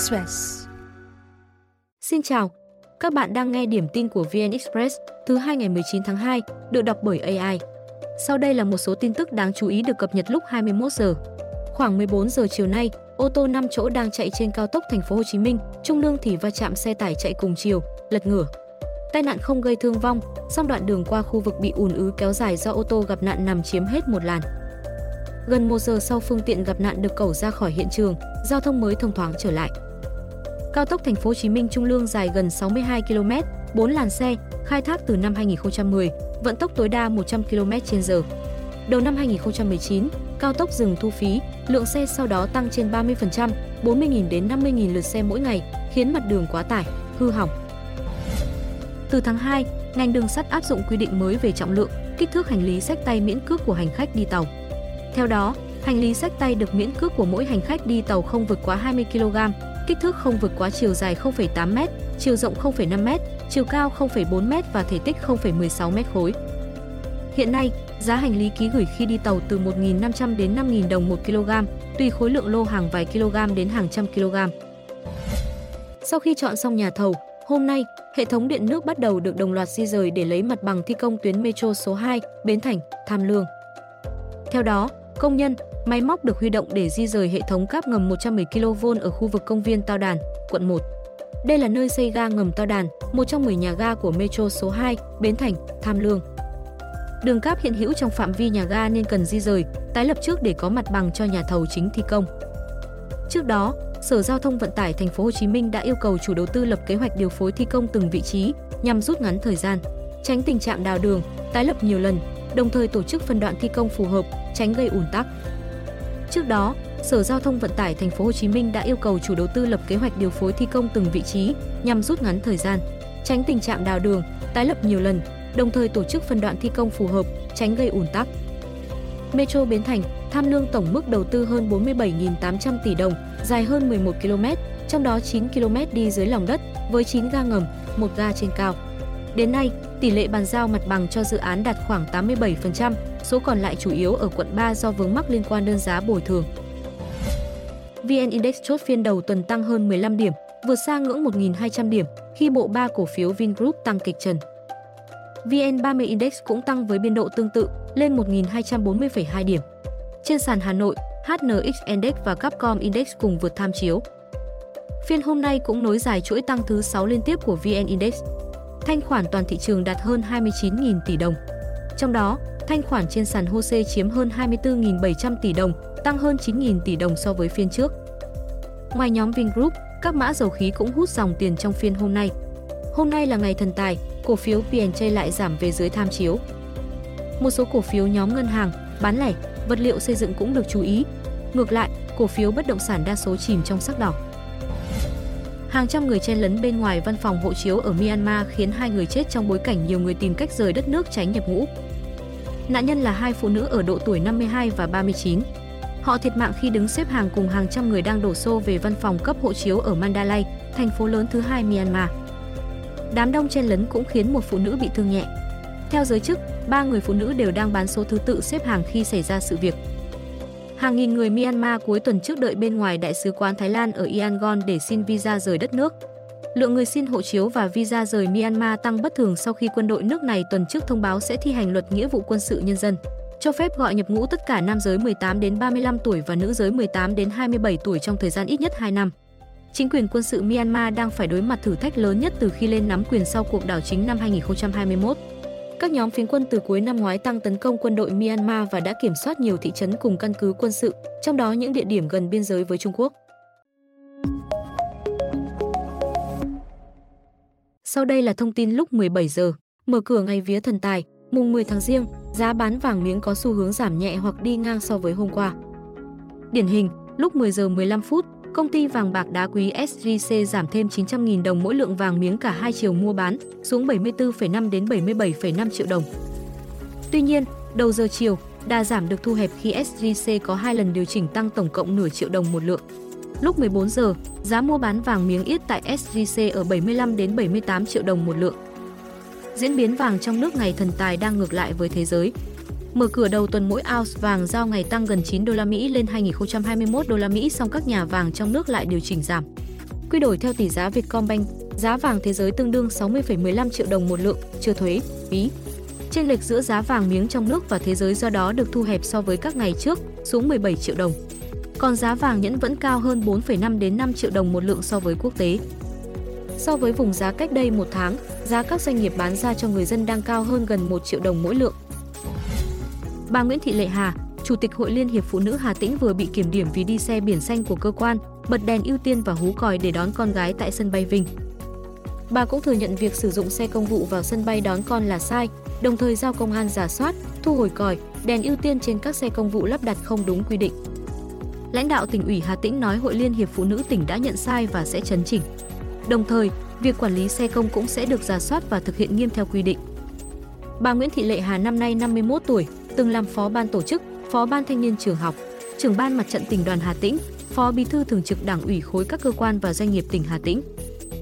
Express. Xin chào, các bạn đang nghe điểm tin của VN Express thứ hai ngày 19 tháng 2, được đọc bởi AI. Sau đây là một số tin tức đáng chú ý được cập nhật lúc 21 giờ. Khoảng 14 giờ chiều nay, ô tô 5 chỗ đang chạy trên cao tốc thành phố Hồ Chí Minh, Trung Lương thì va chạm xe tải chạy cùng chiều, lật ngửa. Tai nạn không gây thương vong, song đoạn đường qua khu vực bị ùn ứ kéo dài do ô tô gặp nạn nằm chiếm hết một làn. Gần 1 giờ sau phương tiện gặp nạn được cẩu ra khỏi hiện trường, giao thông mới thông thoáng trở lại. Cao tốc Thành phố Hồ Chí Minh Trung Lương dài gần 62 km, 4 làn xe, khai thác từ năm 2010, vận tốc tối đa 100 km/h. Đầu năm 2019, cao tốc dừng thu phí, lượng xe sau đó tăng trên 30%, 40.000 đến 50.000 lượt xe mỗi ngày, khiến mặt đường quá tải, hư hỏng. Từ tháng 2, ngành đường sắt áp dụng quy định mới về trọng lượng, kích thước hành lý sách tay miễn cước của hành khách đi tàu. Theo đó, hành lý sách tay được miễn cước của mỗi hành khách đi tàu không vượt quá 20 kg, kích thước không vượt quá chiều dài 0,8 m, chiều rộng 0,5 m, chiều cao 0,4 m và thể tích 0,16 m khối. Hiện nay, giá hành lý ký gửi khi đi tàu từ 1.500 đến 5.000 đồng 1 kg, tùy khối lượng lô hàng vài kg đến hàng trăm kg. Sau khi chọn xong nhà thầu, hôm nay, hệ thống điện nước bắt đầu được đồng loạt di rời để lấy mặt bằng thi công tuyến metro số 2, Bến Thành, Tham Lương. Theo đó, công nhân, máy móc được huy động để di rời hệ thống cáp ngầm 110 kV ở khu vực công viên Tao Đàn, quận 1. Đây là nơi xây ga ngầm Tao Đàn, một trong 10 nhà ga của Metro số 2, Bến Thành, Tham Lương. Đường cáp hiện hữu trong phạm vi nhà ga nên cần di rời, tái lập trước để có mặt bằng cho nhà thầu chính thi công. Trước đó, Sở Giao thông Vận tải Thành phố Hồ Chí Minh đã yêu cầu chủ đầu tư lập kế hoạch điều phối thi công từng vị trí nhằm rút ngắn thời gian, tránh tình trạng đào đường, tái lập nhiều lần, đồng thời tổ chức phân đoạn thi công phù hợp, tránh gây ùn tắc. Trước đó, Sở Giao thông Vận tải Thành phố Hồ Chí Minh đã yêu cầu chủ đầu tư lập kế hoạch điều phối thi công từng vị trí nhằm rút ngắn thời gian, tránh tình trạng đào đường, tái lập nhiều lần, đồng thời tổ chức phân đoạn thi công phù hợp, tránh gây ùn tắc. Metro Bến Thành tham lương tổng mức đầu tư hơn 47.800 tỷ đồng, dài hơn 11 km, trong đó 9 km đi dưới lòng đất với 9 ga ngầm, một ga trên cao. Đến nay, tỷ lệ bàn giao mặt bằng cho dự án đạt khoảng 87%, số còn lại chủ yếu ở quận 3 do vướng mắc liên quan đơn giá bồi thường. VN Index chốt phiên đầu tuần tăng hơn 15 điểm, vượt xa ngưỡng 1.200 điểm khi bộ 3 cổ phiếu Vingroup tăng kịch trần. VN30 Index cũng tăng với biên độ tương tự, lên 1.240,2 điểm. Trên sàn Hà Nội, HNX Index và Capcom Index cùng vượt tham chiếu. Phiên hôm nay cũng nối dài chuỗi tăng thứ 6 liên tiếp của VN Index. Thanh khoản toàn thị trường đạt hơn 29.000 tỷ đồng. Trong đó, thanh khoản trên sàn HOSE chiếm hơn 24.700 tỷ đồng, tăng hơn 9.000 tỷ đồng so với phiên trước. Ngoài nhóm Vingroup, các mã dầu khí cũng hút dòng tiền trong phiên hôm nay. Hôm nay là ngày thần tài, cổ phiếu P&J lại giảm về dưới tham chiếu. Một số cổ phiếu nhóm ngân hàng, bán lẻ, vật liệu xây dựng cũng được chú ý. Ngược lại, cổ phiếu bất động sản đa số chìm trong sắc đỏ. Hàng trăm người chen lấn bên ngoài văn phòng hộ chiếu ở Myanmar khiến hai người chết trong bối cảnh nhiều người tìm cách rời đất nước tránh nhập ngũ. Nạn nhân là hai phụ nữ ở độ tuổi 52 và 39. Họ thiệt mạng khi đứng xếp hàng cùng hàng trăm người đang đổ xô về văn phòng cấp hộ chiếu ở Mandalay, thành phố lớn thứ hai Myanmar. Đám đông chen lấn cũng khiến một phụ nữ bị thương nhẹ. Theo giới chức, ba người phụ nữ đều đang bán số thứ tự xếp hàng khi xảy ra sự việc. Hàng nghìn người Myanmar cuối tuần trước đợi bên ngoài Đại sứ quán Thái Lan ở Yangon để xin visa rời đất nước. Lượng người xin hộ chiếu và visa rời Myanmar tăng bất thường sau khi quân đội nước này tuần trước thông báo sẽ thi hành luật nghĩa vụ quân sự nhân dân, cho phép gọi nhập ngũ tất cả nam giới 18 đến 35 tuổi và nữ giới 18 đến 27 tuổi trong thời gian ít nhất 2 năm. Chính quyền quân sự Myanmar đang phải đối mặt thử thách lớn nhất từ khi lên nắm quyền sau cuộc đảo chính năm 2021. Các nhóm phiến quân từ cuối năm ngoái tăng tấn công quân đội Myanmar và đã kiểm soát nhiều thị trấn cùng căn cứ quân sự, trong đó những địa điểm gần biên giới với Trung Quốc. Sau đây là thông tin lúc 17 giờ. Mở cửa ngày vía thần tài, mùng 10 tháng Giêng, giá bán vàng miếng có xu hướng giảm nhẹ hoặc đi ngang so với hôm qua. Điển hình, lúc 10 giờ 15 phút, công ty vàng bạc đá quý SJC giảm thêm 900.000 đồng mỗi lượng vàng miếng cả hai chiều mua bán, xuống 74,5 đến 77,5 triệu đồng. Tuy nhiên, đầu giờ chiều, đà giảm được thu hẹp khi SJC có hai lần điều chỉnh tăng tổng cộng nửa triệu đồng một lượng. Lúc 14 giờ, giá mua bán vàng miếng yết tại SJC ở 75 đến 78 triệu đồng một lượng. Diễn biến vàng trong nước ngày thần tài đang ngược lại với thế giới. Mở cửa đầu tuần mỗi ounce vàng giao ngày tăng gần 9 đô la Mỹ lên 2021 đô la Mỹ song các nhà vàng trong nước lại điều chỉnh giảm. quy đổi theo tỷ giá Vietcombank, giá vàng thế giới tương đương 60,15 triệu đồng một lượng, chưa thuế, phí. Chênh lệch giữa giá vàng miếng trong nước và thế giới do đó được thu hẹp so với các ngày trước, xuống 17 triệu đồng. Còn giá vàng nhẫn vẫn cao hơn 4,5 đến 5 triệu đồng một lượng so với quốc tế. So với vùng giá cách đây một tháng, giá các doanh nghiệp bán ra cho người dân đang cao hơn gần 1 triệu đồng mỗi lượng. Bà Nguyễn Thị Lệ Hà, Chủ tịch Hội Liên hiệp Phụ nữ Hà Tĩnh vừa bị kiểm điểm vì đi xe biển xanh của cơ quan, bật đèn ưu tiên và hú còi để đón con gái tại sân bay Vinh. Bà cũng thừa nhận việc sử dụng xe công vụ vào sân bay đón con là sai, đồng thời giao công an giả soát, thu hồi còi, đèn ưu tiên trên các xe công vụ lắp đặt không đúng quy định. Lãnh đạo tỉnh ủy Hà Tĩnh nói Hội Liên hiệp Phụ nữ tỉnh đã nhận sai và sẽ chấn chỉnh. Đồng thời, việc quản lý xe công cũng sẽ được giả soát và thực hiện nghiêm theo quy định. Bà Nguyễn Thị Lệ Hà năm nay 51 tuổi, từng làm phó ban tổ chức, phó ban thanh niên trường học, trưởng ban mặt trận tỉnh đoàn Hà Tĩnh, phó bí thư thường trực đảng ủy khối các cơ quan và doanh nghiệp tỉnh Hà Tĩnh.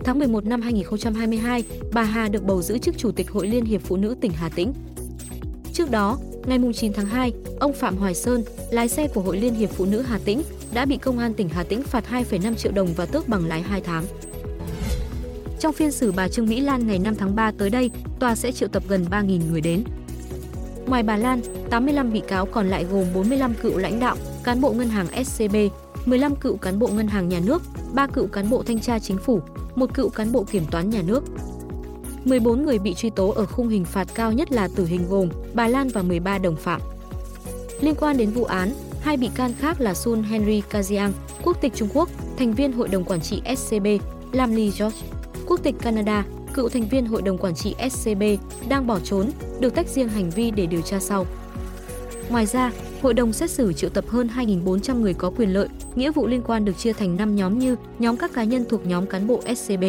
Tháng 11 năm 2022, bà Hà được bầu giữ chức Chủ tịch Hội Liên hiệp Phụ nữ tỉnh Hà Tĩnh. Trước đó, ngày 9 tháng 2, ông Phạm Hoài Sơn, lái xe của Hội Liên hiệp Phụ nữ Hà Tĩnh, đã bị công an tỉnh Hà Tĩnh phạt 2,5 triệu đồng và tước bằng lái 2 tháng. Trong phiên xử bà Trương Mỹ Lan ngày 5 tháng 3 tới đây, tòa sẽ triệu tập gần 3.000 người đến. Ngoài bà Lan, 85 bị cáo còn lại gồm 45 cựu lãnh đạo, cán bộ ngân hàng SCB, 15 cựu cán bộ ngân hàng nhà nước, 3 cựu cán bộ thanh tra chính phủ, một cựu cán bộ kiểm toán nhà nước. 14 người bị truy tố ở khung hình phạt cao nhất là tử hình gồm bà Lan và 13 đồng phạm. Liên quan đến vụ án, hai bị can khác là Sun Henry Kajiang, quốc tịch Trung Quốc, thành viên hội đồng quản trị SCB, Lam Lee George, quốc tịch Canada, cựu thành viên hội đồng quản trị SCB, đang bỏ trốn, được tách riêng hành vi để điều tra sau. Ngoài ra, hội đồng xét xử triệu tập hơn 2.400 người có quyền lợi, nghĩa vụ liên quan được chia thành 5 nhóm như nhóm các cá nhân thuộc nhóm cán bộ SCB,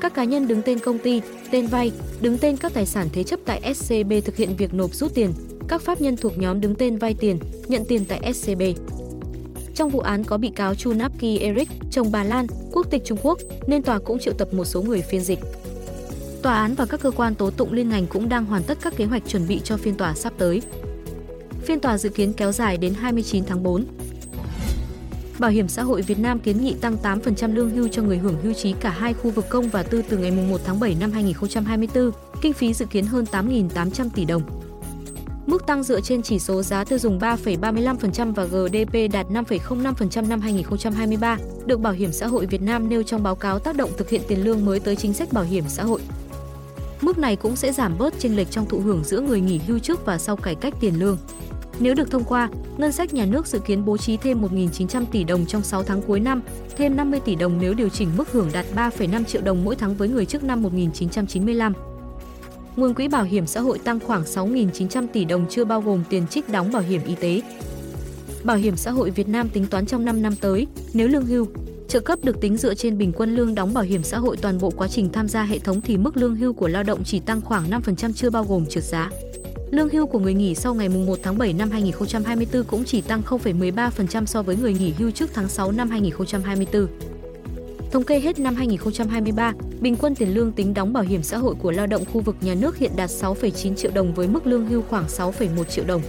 các cá nhân đứng tên công ty, tên vay, đứng tên các tài sản thế chấp tại SCB thực hiện việc nộp rút tiền, các pháp nhân thuộc nhóm đứng tên vay tiền, nhận tiền tại SCB. Trong vụ án có bị cáo Chu Napki Eric, chồng bà Lan, quốc tịch Trung Quốc, nên tòa cũng triệu tập một số người phiên dịch. Tòa án và các cơ quan tố tụng liên ngành cũng đang hoàn tất các kế hoạch chuẩn bị cho phiên tòa sắp tới. Phiên tòa dự kiến kéo dài đến 29 tháng 4. Bảo hiểm xã hội Việt Nam kiến nghị tăng 8% lương hưu cho người hưởng hưu trí cả hai khu vực công và tư từ ngày 1 tháng 7 năm 2024, kinh phí dự kiến hơn 8.800 tỷ đồng. Mức tăng dựa trên chỉ số giá tiêu dùng 3,35% và GDP đạt 5,05% năm 2023, được Bảo hiểm xã hội Việt Nam nêu trong báo cáo tác động thực hiện tiền lương mới tới chính sách bảo hiểm xã hội. Mức này cũng sẽ giảm bớt chênh lệch trong thụ hưởng giữa người nghỉ hưu trước và sau cải cách tiền lương. Nếu được thông qua, ngân sách nhà nước dự kiến bố trí thêm 1.900 tỷ đồng trong 6 tháng cuối năm, thêm 50 tỷ đồng nếu điều chỉnh mức hưởng đạt 3,5 triệu đồng mỗi tháng với người trước năm 1995. Nguồn quỹ bảo hiểm xã hội tăng khoảng 6.900 tỷ đồng chưa bao gồm tiền trích đóng bảo hiểm y tế. Bảo hiểm xã hội Việt Nam tính toán trong 5 năm tới, nếu lương hưu, trợ cấp được tính dựa trên bình quân lương đóng bảo hiểm xã hội toàn bộ quá trình tham gia hệ thống thì mức lương hưu của lao động chỉ tăng khoảng 5% chưa bao gồm trượt giá. Lương hưu của người nghỉ sau ngày 1 tháng 7 năm 2024 cũng chỉ tăng 0,13% so với người nghỉ hưu trước tháng 6 năm 2024. Thống kê hết năm 2023, bình quân tiền lương tính đóng bảo hiểm xã hội của lao động khu vực nhà nước hiện đạt 6,9 triệu đồng với mức lương hưu khoảng 6,1 triệu đồng.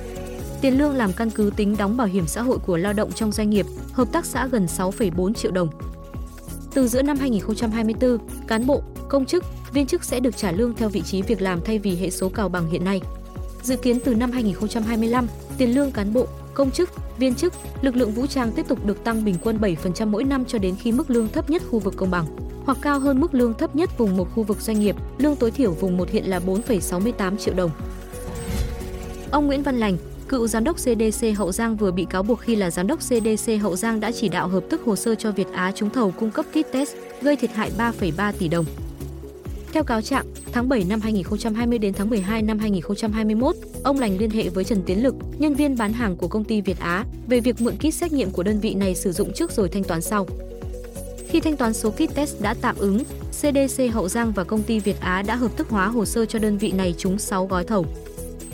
Tiền lương làm căn cứ tính đóng bảo hiểm xã hội của lao động trong doanh nghiệp, hợp tác xã gần 6,4 triệu đồng. Từ giữa năm 2024, cán bộ, công chức, viên chức sẽ được trả lương theo vị trí việc làm thay vì hệ số cào bằng hiện nay. Dự kiến từ năm 2025, tiền lương cán bộ, công chức, viên chức, lực lượng vũ trang tiếp tục được tăng bình quân 7% mỗi năm cho đến khi mức lương thấp nhất khu vực công bằng hoặc cao hơn mức lương thấp nhất vùng một khu vực doanh nghiệp, lương tối thiểu vùng một hiện là 4,68 triệu đồng. Ông Nguyễn Văn Lành, cựu giám đốc CDC Hậu Giang vừa bị cáo buộc khi là giám đốc CDC Hậu Giang đã chỉ đạo hợp thức hồ sơ cho Việt Á trúng thầu cung cấp kit test, gây thiệt hại 3,3 tỷ đồng. Theo cáo trạng, tháng 7 năm 2020 đến tháng 12 năm 2021, ông Lành liên hệ với Trần Tiến Lực, nhân viên bán hàng của công ty Việt Á, về việc mượn kit xét nghiệm của đơn vị này sử dụng trước rồi thanh toán sau. Khi thanh toán số kit test đã tạm ứng, CDC Hậu Giang và công ty Việt Á đã hợp thức hóa hồ sơ cho đơn vị này trúng 6 gói thầu.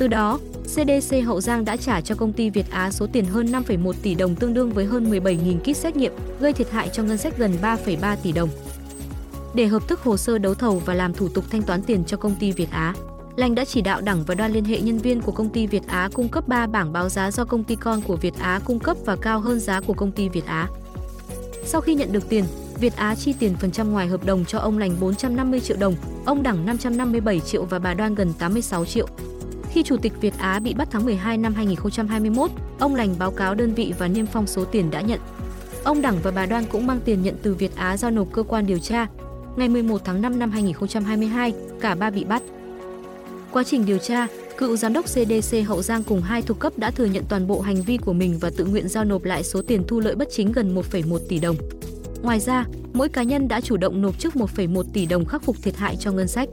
Từ đó, CDC Hậu Giang đã trả cho công ty Việt Á số tiền hơn 5,1 tỷ đồng tương đương với hơn 17.000 kit xét nghiệm, gây thiệt hại cho ngân sách gần 3,3 tỷ đồng để hợp thức hồ sơ đấu thầu và làm thủ tục thanh toán tiền cho công ty Việt Á. Lành đã chỉ đạo đảng và đoàn liên hệ nhân viên của công ty Việt Á cung cấp 3 bảng báo giá do công ty con của Việt Á cung cấp và cao hơn giá của công ty Việt Á. Sau khi nhận được tiền, Việt Á chi tiền phần trăm ngoài hợp đồng cho ông Lành 450 triệu đồng, ông Đẳng 557 triệu và bà Đoan gần 86 triệu. Khi Chủ tịch Việt Á bị bắt tháng 12 năm 2021, ông Lành báo cáo đơn vị và niêm phong số tiền đã nhận. Ông Đẳng và bà Đoan cũng mang tiền nhận từ Việt Á giao nộp cơ quan điều tra. Ngày 11 tháng 5 năm 2022, cả ba bị bắt. Quá trình điều tra, cựu giám đốc CDC Hậu Giang cùng hai thuộc cấp đã thừa nhận toàn bộ hành vi của mình và tự nguyện giao nộp lại số tiền thu lợi bất chính gần 1,1 tỷ đồng. Ngoài ra, mỗi cá nhân đã chủ động nộp trước 1,1 tỷ đồng khắc phục thiệt hại cho ngân sách.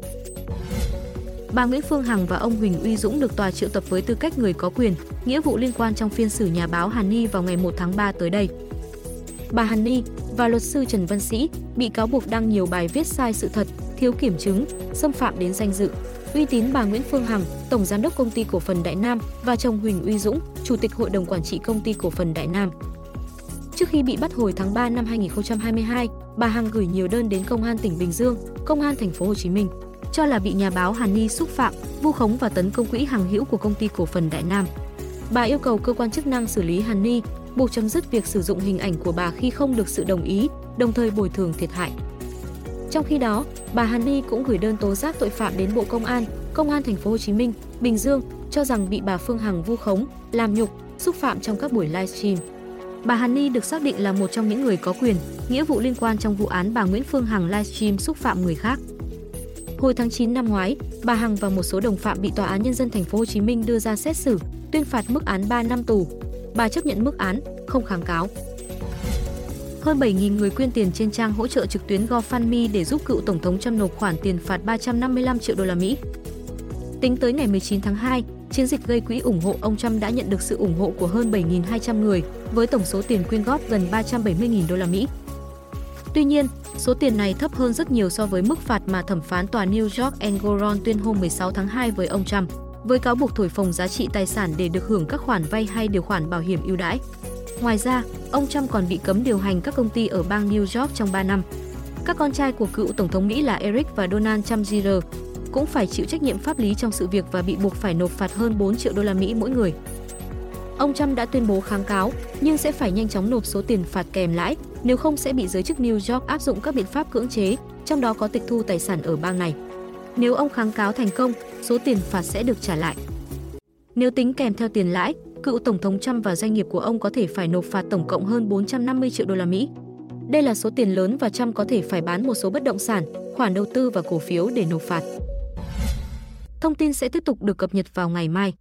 Bà Nguyễn Phương Hằng và ông Huỳnh Uy Dũng được tòa triệu tập với tư cách người có quyền, nghĩa vụ liên quan trong phiên xử nhà báo Hàn Ni vào ngày 1 tháng 3 tới đây. Bà Hàn Ni và luật sư Trần Văn Sĩ bị cáo buộc đăng nhiều bài viết sai sự thật, thiếu kiểm chứng, xâm phạm đến danh dự, uy tín bà Nguyễn Phương Hằng, tổng giám đốc công ty cổ phần Đại Nam và chồng Huỳnh Uy Dũng, chủ tịch hội đồng quản trị công ty cổ phần Đại Nam. Trước khi bị bắt hồi tháng 3 năm 2022, bà Hằng gửi nhiều đơn đến công an tỉnh Bình Dương, công an thành phố Hồ Chí Minh cho là bị nhà báo Hàn Ni xúc phạm, vu khống và tấn công quỹ hàng hữu của công ty cổ phần Đại Nam. Bà yêu cầu cơ quan chức năng xử lý Hàn Ni, buộc chấm dứt việc sử dụng hình ảnh của bà khi không được sự đồng ý, đồng thời bồi thường thiệt hại. Trong khi đó, bà Hàn Ni cũng gửi đơn tố giác tội phạm đến Bộ Công an, Công an thành phố Hồ Chí Minh, Bình Dương cho rằng bị bà Phương Hằng vu khống, làm nhục, xúc phạm trong các buổi livestream. Bà Hàn Ni được xác định là một trong những người có quyền, nghĩa vụ liên quan trong vụ án bà Nguyễn Phương Hằng livestream xúc phạm người khác. Hồi tháng 9 năm ngoái, bà Hằng và một số đồng phạm bị tòa án nhân dân thành phố Hồ Chí Minh đưa ra xét xử, tuyên phạt mức án 3 năm tù. Bà chấp nhận mức án, không kháng cáo. Hơn 7.000 người quyên tiền trên trang hỗ trợ trực tuyến GoFundMe để giúp cựu tổng thống Trump nộp khoản tiền phạt 355 triệu đô la Mỹ. Tính tới ngày 19 tháng 2, chiến dịch gây quỹ ủng hộ ông Trump đã nhận được sự ủng hộ của hơn 7.200 người với tổng số tiền quyên góp gần 370.000 đô la Mỹ. Tuy nhiên, số tiền này thấp hơn rất nhiều so với mức phạt mà thẩm phán tòa New York Engoron tuyên hôm 16 tháng 2 với ông Trump, với cáo buộc thổi phồng giá trị tài sản để được hưởng các khoản vay hay điều khoản bảo hiểm ưu đãi. Ngoài ra, ông Trump còn bị cấm điều hành các công ty ở bang New York trong 3 năm. Các con trai của cựu Tổng thống Mỹ là Eric và Donald Trump Jr. cũng phải chịu trách nhiệm pháp lý trong sự việc và bị buộc phải nộp phạt hơn 4 triệu đô la Mỹ mỗi người. Ông Trump đã tuyên bố kháng cáo, nhưng sẽ phải nhanh chóng nộp số tiền phạt kèm lãi, nếu không sẽ bị giới chức New York áp dụng các biện pháp cưỡng chế, trong đó có tịch thu tài sản ở bang này. Nếu ông kháng cáo thành công, số tiền phạt sẽ được trả lại. Nếu tính kèm theo tiền lãi, cựu tổng thống Trump và doanh nghiệp của ông có thể phải nộp phạt tổng cộng hơn 450 triệu đô la Mỹ. Đây là số tiền lớn và Trump có thể phải bán một số bất động sản, khoản đầu tư và cổ phiếu để nộp phạt. Thông tin sẽ tiếp tục được cập nhật vào ngày mai.